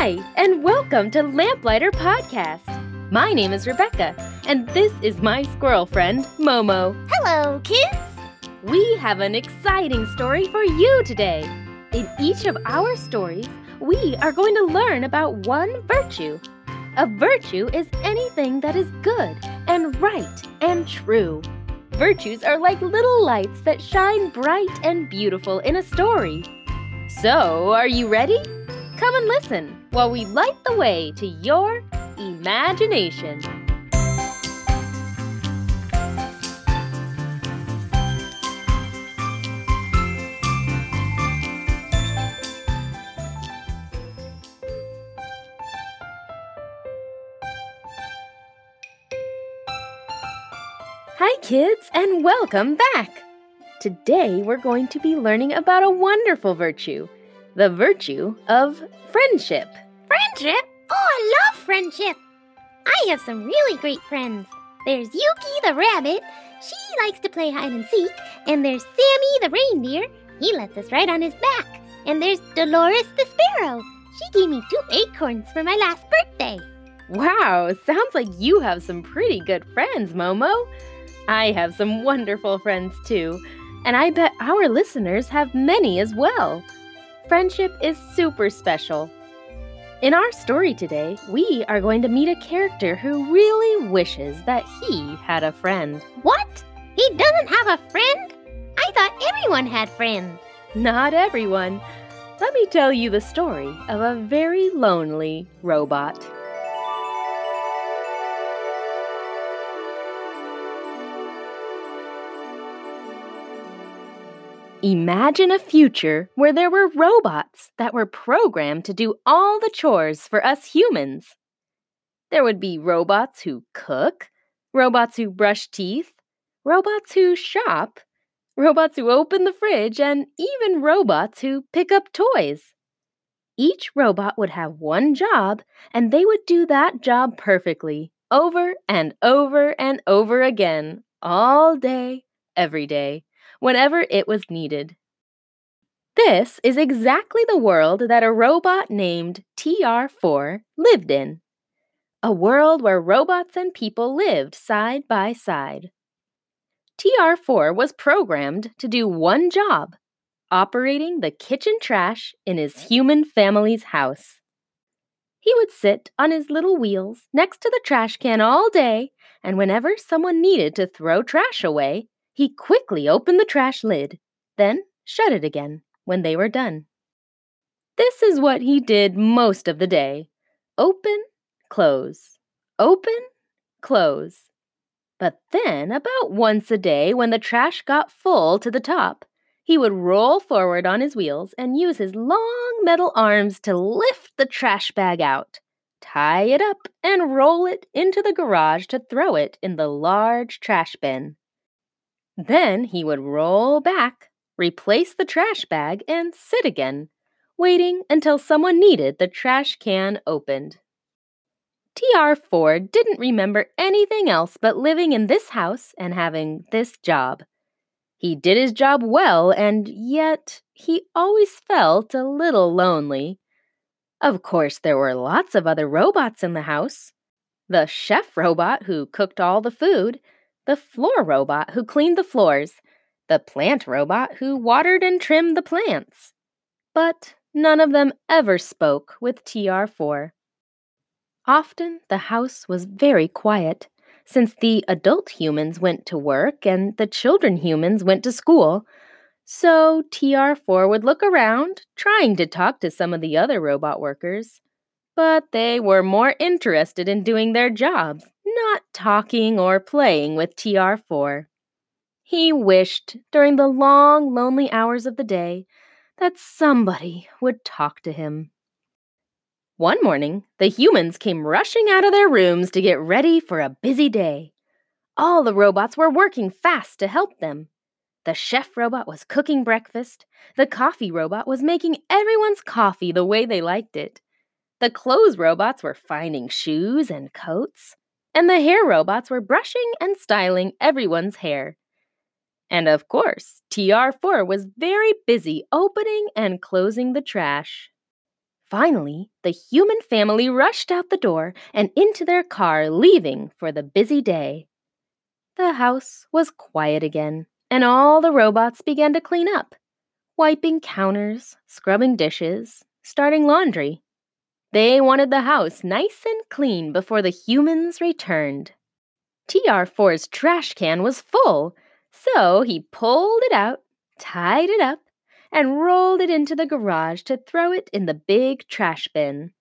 Hi, and welcome to Lamplighter Podcast. My name is Rebecca, and this is my squirrel friend, Momo. Hello, kids! We have an exciting story for you today. In each of our stories, we are going to learn about one virtue. A virtue is anything that is good and right and true. Virtues are like little lights that shine bright and beautiful in a story. So, are you ready? Come and listen while we light the way to your imagination. Hi, kids, and welcome back. Today, we're going to be learning about a wonderful virtue the virtue of friendship. Friendship? Oh, I love friendship! I have some really great friends. There's Yuki the rabbit. She likes to play hide and seek. And there's Sammy the reindeer. He lets us ride on his back. And there's Dolores the sparrow. She gave me two acorns for my last birthday. Wow, sounds like you have some pretty good friends, Momo. I have some wonderful friends too, and I bet our listeners have many as well. Friendship is super special. In our story today, we are going to meet a character who really wishes that he had a friend. What? He doesn't have a friend? I thought everyone had friends. Not everyone. Let me tell you the story of a very lonely robot. Imagine a future where there were robots that were programmed to do all the chores for us humans. There would be robots who cook, robots who brush teeth, robots who shop, robots who open the fridge, and even robots who pick up toys. Each robot would have one job, and they would do that job perfectly, over and over and over again, all day, every day whenever it was needed. This is exactly the world that a robot named TR4 lived in. A world where robots and people lived side by side. TR4 was programmed to do one job operating the kitchen trash in his human family's house. He would sit on his little wheels next to the trash can all day, and whenever someone needed to throw trash away, he quickly opened the trash lid, then shut it again when they were done. This is what he did most of the day open, close, open, close. But then, about once a day, when the trash got full to the top, he would roll forward on his wheels and use his long metal arms to lift the trash bag out, tie it up, and roll it into the garage to throw it in the large trash bin. Then he would roll back, replace the trash bag, and sit again, waiting until someone needed the trash can opened. TR4 didn't remember anything else but living in this house and having this job. He did his job well, and yet he always felt a little lonely. Of course, there were lots of other robots in the house. The chef robot who cooked all the food, the floor robot who cleaned the floors, the plant robot who watered and trimmed the plants. But none of them ever spoke with TR4. Often the house was very quiet, since the adult humans went to work and the children humans went to school. So TR4 would look around, trying to talk to some of the other robot workers. But they were more interested in doing their jobs not talking or playing with TR4. He wished, during the long, lonely hours of the day, that somebody would talk to him. One morning, the humans came rushing out of their rooms to get ready for a busy day. All the robots were working fast to help them. The chef robot was cooking breakfast. The coffee robot was making everyone's coffee the way they liked it. The clothes robots were finding shoes and coats and the hair robots were brushing and styling everyone's hair. And of course, TR4 was very busy opening and closing the trash. Finally, the human family rushed out the door and into their car, leaving for the busy day. The house was quiet again, and all the robots began to clean up, wiping counters, scrubbing dishes, starting laundry. They wanted the house nice and clean before the humans returned. TR4's trash can was full, so he pulled it out, tied it up, and rolled it into the garage to throw it in the big trash bin.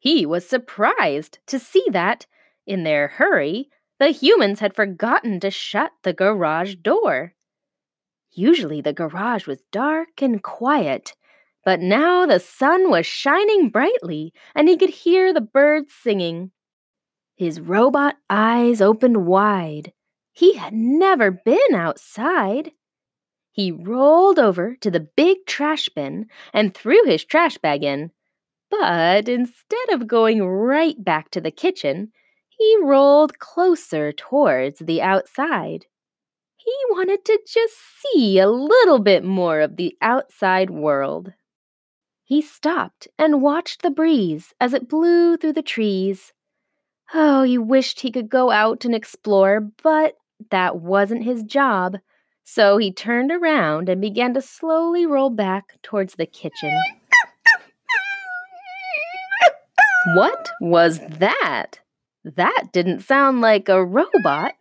He was surprised to see that, in their hurry, the humans had forgotten to shut the garage door. Usually the garage was dark and quiet, but now the sun was shining brightly and he could hear the birds singing. His robot eyes opened wide. He had never been outside. He rolled over to the big trash bin and threw his trash bag in. But instead of going right back to the kitchen, he rolled closer towards the outside. He wanted to just see a little bit more of the outside world. He stopped and watched the breeze as it blew through the trees. Oh, he wished he could go out and explore, but that wasn't his job. So he turned around and began to slowly roll back towards the kitchen. What was that? That didn't sound like a robot.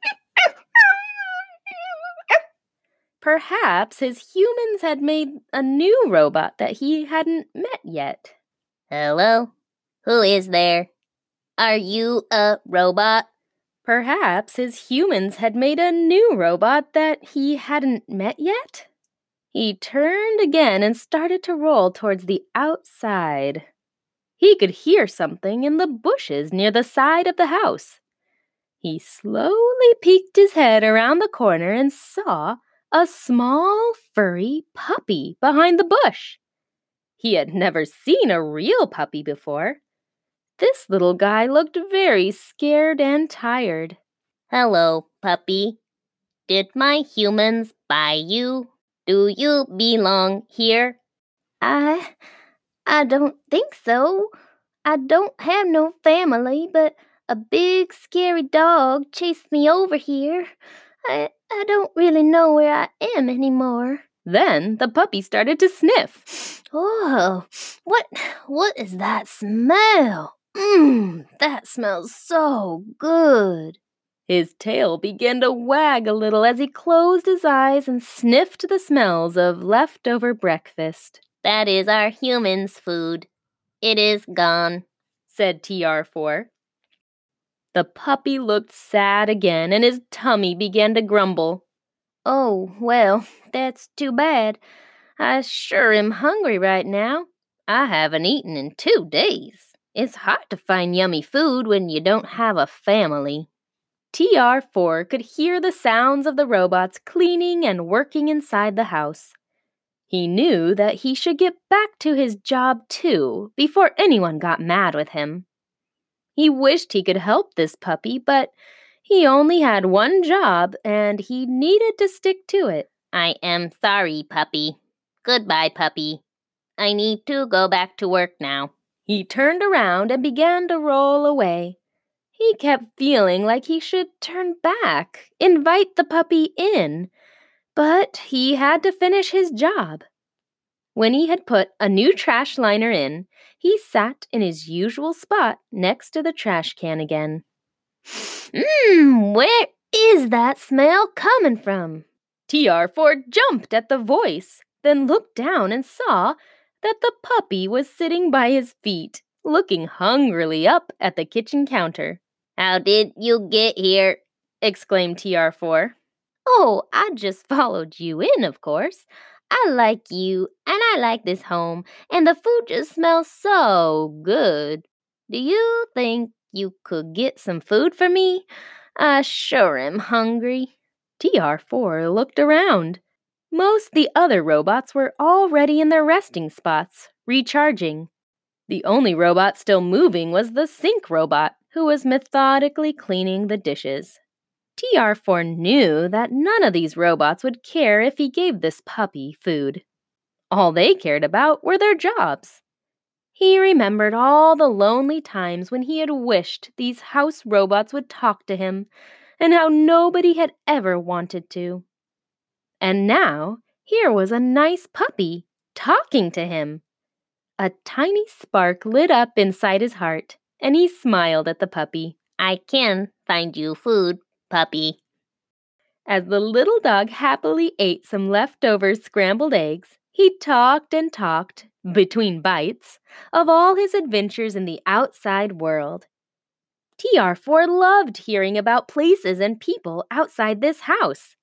Perhaps his humans had made a new robot that he hadn't met yet. Hello? Who is there? Are you a robot? Perhaps his humans had made a new robot that he hadn't met yet? He turned again and started to roll towards the outside. He could hear something in the bushes near the side of the house. He slowly peeked his head around the corner and saw a small, furry puppy behind the bush. He had never seen a real puppy before. This little guy looked very scared and tired. Hello, puppy. Did my humans buy you? Do you belong here? I. I don't think so. I don't have no family, but a big scary dog chased me over here. I I don't really know where I am anymore. Then the puppy started to sniff. Oh, what what is that smell? Mmm, that smells so good. His tail began to wag a little as he closed his eyes and sniffed the smells of leftover breakfast. That is our humans' food. It is gone, said TR4. The puppy looked sad again and his tummy began to grumble. Oh, well, that's too bad. I sure am hungry right now. I haven't eaten in two days. It's hard to find yummy food when you don't have a family. TR4 could hear the sounds of the robots cleaning and working inside the house. He knew that he should get back to his job too before anyone got mad with him. He wished he could help this puppy, but he only had one job and he needed to stick to it. I am sorry, puppy. Goodbye, puppy. I need to go back to work now. He turned around and began to roll away. He kept feeling like he should turn back, invite the puppy in, but he had to finish his job. When he had put a new trash liner in, he sat in his usual spot next to the trash can again. Mmm, where is that smell coming from? TR4 jumped at the voice, then looked down and saw that the puppy was sitting by his feet, looking hungrily up at the kitchen counter. How did you get here? exclaimed TR4. Oh, I just followed you in, of course. I like you, and I like this home, and the food just smells so good. Do you think you could get some food for me? I sure am hungry. TR4 looked around. Most the other robots were already in their resting spots, recharging. The only robot still moving was the sink robot, who was methodically cleaning the dishes. TR4 knew that none of these robots would care if he gave this puppy food. All they cared about were their jobs. He remembered all the lonely times when he had wished these house robots would talk to him, and how nobody had ever wanted to. And now, here was a nice puppy talking to him. A tiny spark lit up inside his heart, and he smiled at the puppy. I can find you food, puppy. As the little dog happily ate some leftover scrambled eggs, he talked and talked, between bites, of all his adventures in the outside world. TR4 loved hearing about places and people outside this house.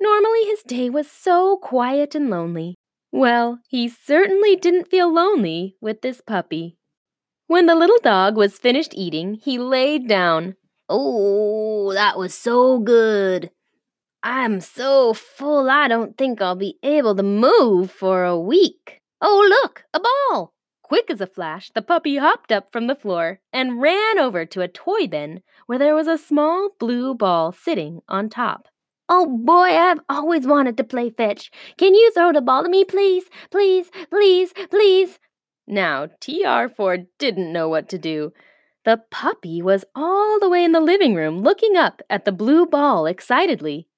Normally, his day was so quiet and lonely. Well, he certainly didn't feel lonely with this puppy. When the little dog was finished eating, he laid down. Oh, that was so good. I'm so full I don't think I'll be able to move for a week. Oh, look, a ball! Quick as a flash, the puppy hopped up from the floor and ran over to a toy bin where there was a small blue ball sitting on top. Oh boy, I've always wanted to play fetch. Can you throw the ball to me, please? Please, please, please. Now, TR4 didn't know what to do. The puppy was all the way in the living room looking up at the blue ball excitedly.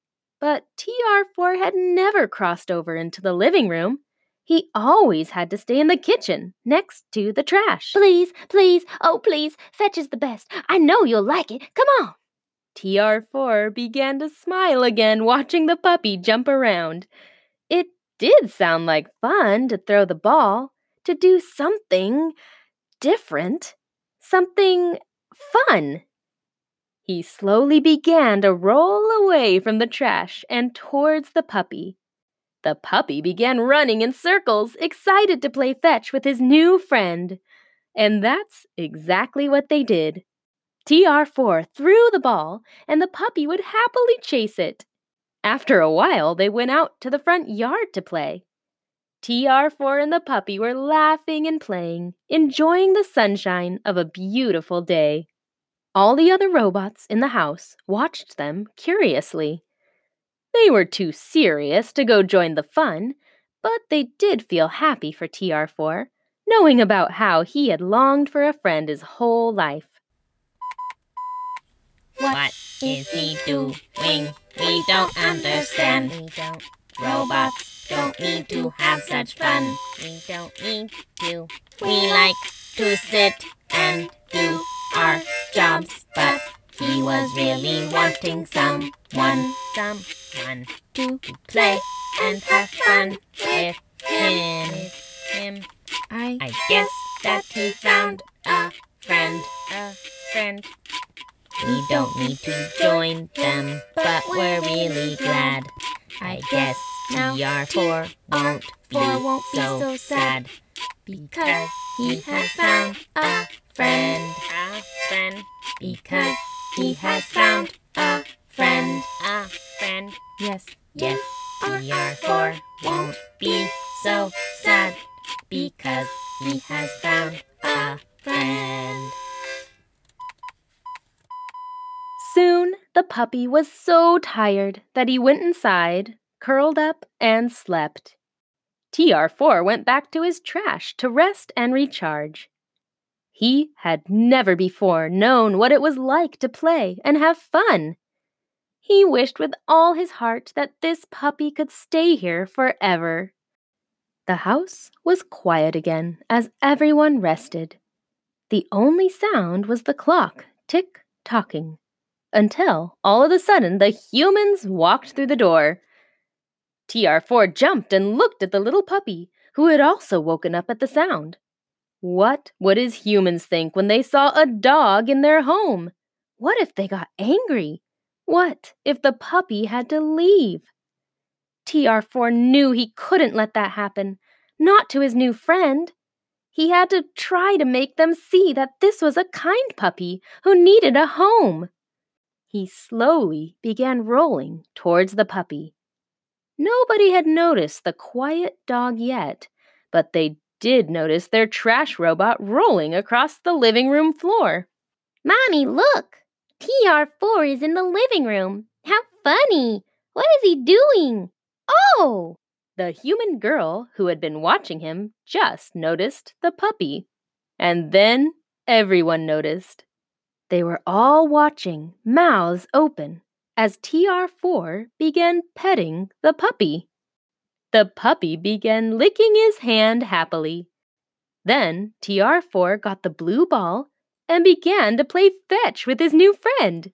But TR4 had never crossed over into the living room. He always had to stay in the kitchen, next to the trash. Please, please, oh please, fetch is the best. I know you'll like it. Come on. TR4 began to smile again, watching the puppy jump around. It did sound like fun to throw the ball, to do something different, something fun. He slowly began to roll away from the trash and towards the puppy. The puppy began running in circles, excited to play fetch with his new friend. And that's exactly what they did. TR4 threw the ball, and the puppy would happily chase it. After a while, they went out to the front yard to play. TR4 and the puppy were laughing and playing, enjoying the sunshine of a beautiful day. All the other robots in the house watched them curiously. They were too serious to go join the fun, but they did feel happy for TR4, knowing about how he had longed for a friend his whole life. What is he doing? We don't understand. We don't. Robots don't need to have such fun. We don't need to. We like to sit and do our jobs, but he was really wanting someone, Someone to play and have fun with him. him. I, I guess that he found a friend. A friend. We don't need to join them, but we're really glad. I guess TR4 won't be, won't be so, so sad sad because he has found a friend. A friend. Because he has found a friend. A friend. Yes, yes, TR4 won't be so sad because he has found a friend. Soon the puppy was so tired that he went inside, curled up, and slept. TR4 went back to his trash to rest and recharge. He had never before known what it was like to play and have fun. He wished with all his heart that this puppy could stay here forever. The house was quiet again as everyone rested. The only sound was the clock tick tocking until all of a sudden the humans walked through the door. TR4 jumped and looked at the little puppy, who had also woken up at the sound. What would his humans think when they saw a dog in their home? What if they got angry? What if the puppy had to leave? TR4 knew he couldn't let that happen, not to his new friend. He had to try to make them see that this was a kind puppy who needed a home. He slowly began rolling towards the puppy. Nobody had noticed the quiet dog yet, but they did notice their trash robot rolling across the living room floor. Mommy, look! TR4 is in the living room. How funny! What is he doing? Oh! The human girl who had been watching him just noticed the puppy. And then everyone noticed. They were all watching, mouths open, as TR4 began petting the puppy. The puppy began licking his hand happily. Then TR4 got the blue ball and began to play fetch with his new friend.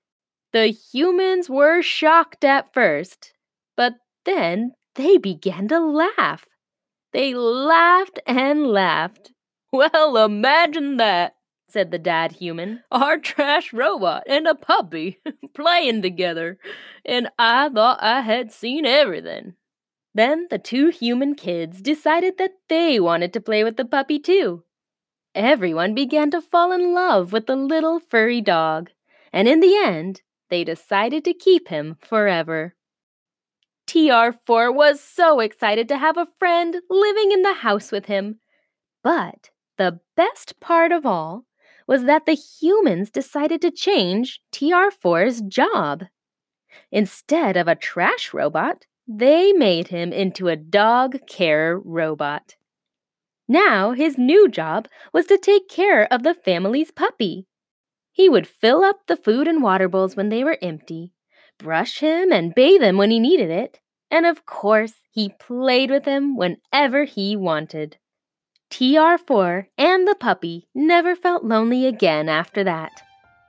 The humans were shocked at first, but then they began to laugh. They laughed and laughed. Well, imagine that, said the dad human. Our trash robot and a puppy playing together, and I thought I had seen everything. Then the two human kids decided that they wanted to play with the puppy too. Everyone began to fall in love with the little furry dog, and in the end, they decided to keep him forever. TR4 was so excited to have a friend living in the house with him. But the best part of all was that the humans decided to change TR4's job. Instead of a trash robot, they made him into a dog care robot. Now his new job was to take care of the family's puppy. He would fill up the food and water bowls when they were empty, brush him and bathe him when he needed it, and of course, he played with him whenever he wanted. TR4 and the puppy never felt lonely again after that.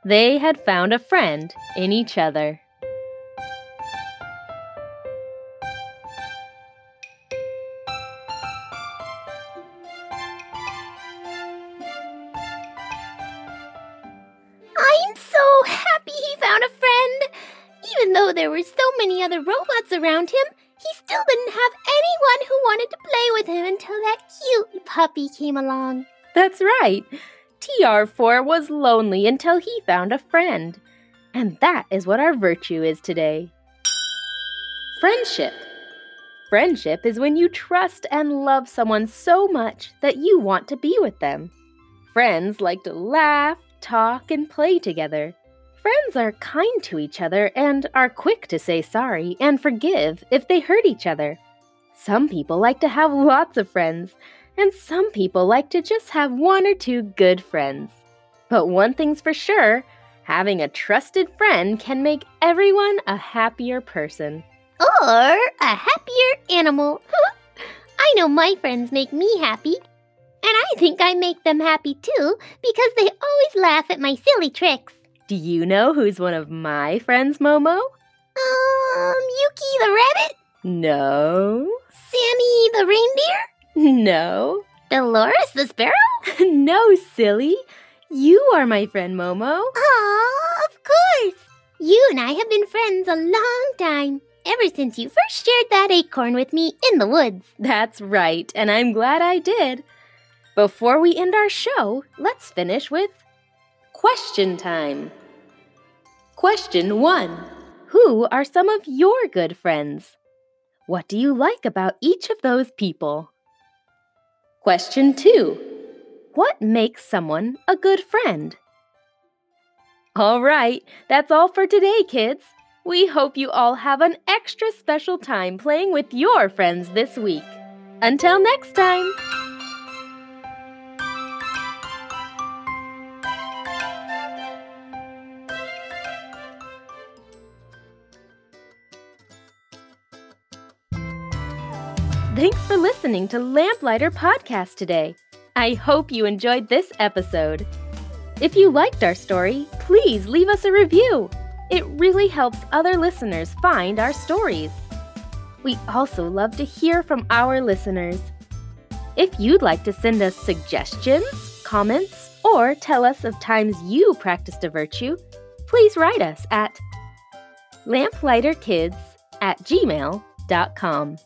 They had found a friend in each other. I'm so happy he found a friend. Even though there were so many other robots around him, he still didn't have anyone who wanted to play with him until that cute puppy came along. That's right. TR4 was lonely until he found a friend. And that is what our virtue is today. Friendship. Friendship is when you trust and love someone so much that you want to be with them. Friends like to laugh, talk, and play together. Friends are kind to each other and are quick to say sorry and forgive if they hurt each other. Some people like to have lots of friends, and some people like to just have one or two good friends. But one thing's for sure having a trusted friend can make everyone a happier person. Or a happier animal. I know my friends make me happy. And I think I make them happy too because they always laugh at my silly tricks. Do you know who's one of my friends, Momo? Um, Yuki the rabbit? No. Sammy the reindeer? No. Dolores the sparrow? no, silly. You are my friend, Momo. Aw, of course. You and I have been friends a long time. Ever since you first shared that acorn with me in the woods. That's right, and I'm glad I did. Before we end our show, let's finish with question time. Question 1 Who are some of your good friends? What do you like about each of those people? Question 2 What makes someone a good friend? All right, that's all for today, kids. We hope you all have an extra special time playing with your friends this week. Until next time! Thanks for listening to Lamplighter Podcast today. I hope you enjoyed this episode. If you liked our story, please leave us a review. It really helps other listeners find our stories. We also love to hear from our listeners. If you'd like to send us suggestions, comments, or tell us of times you practiced a virtue, please write us at lamplighterkids at gmail.com.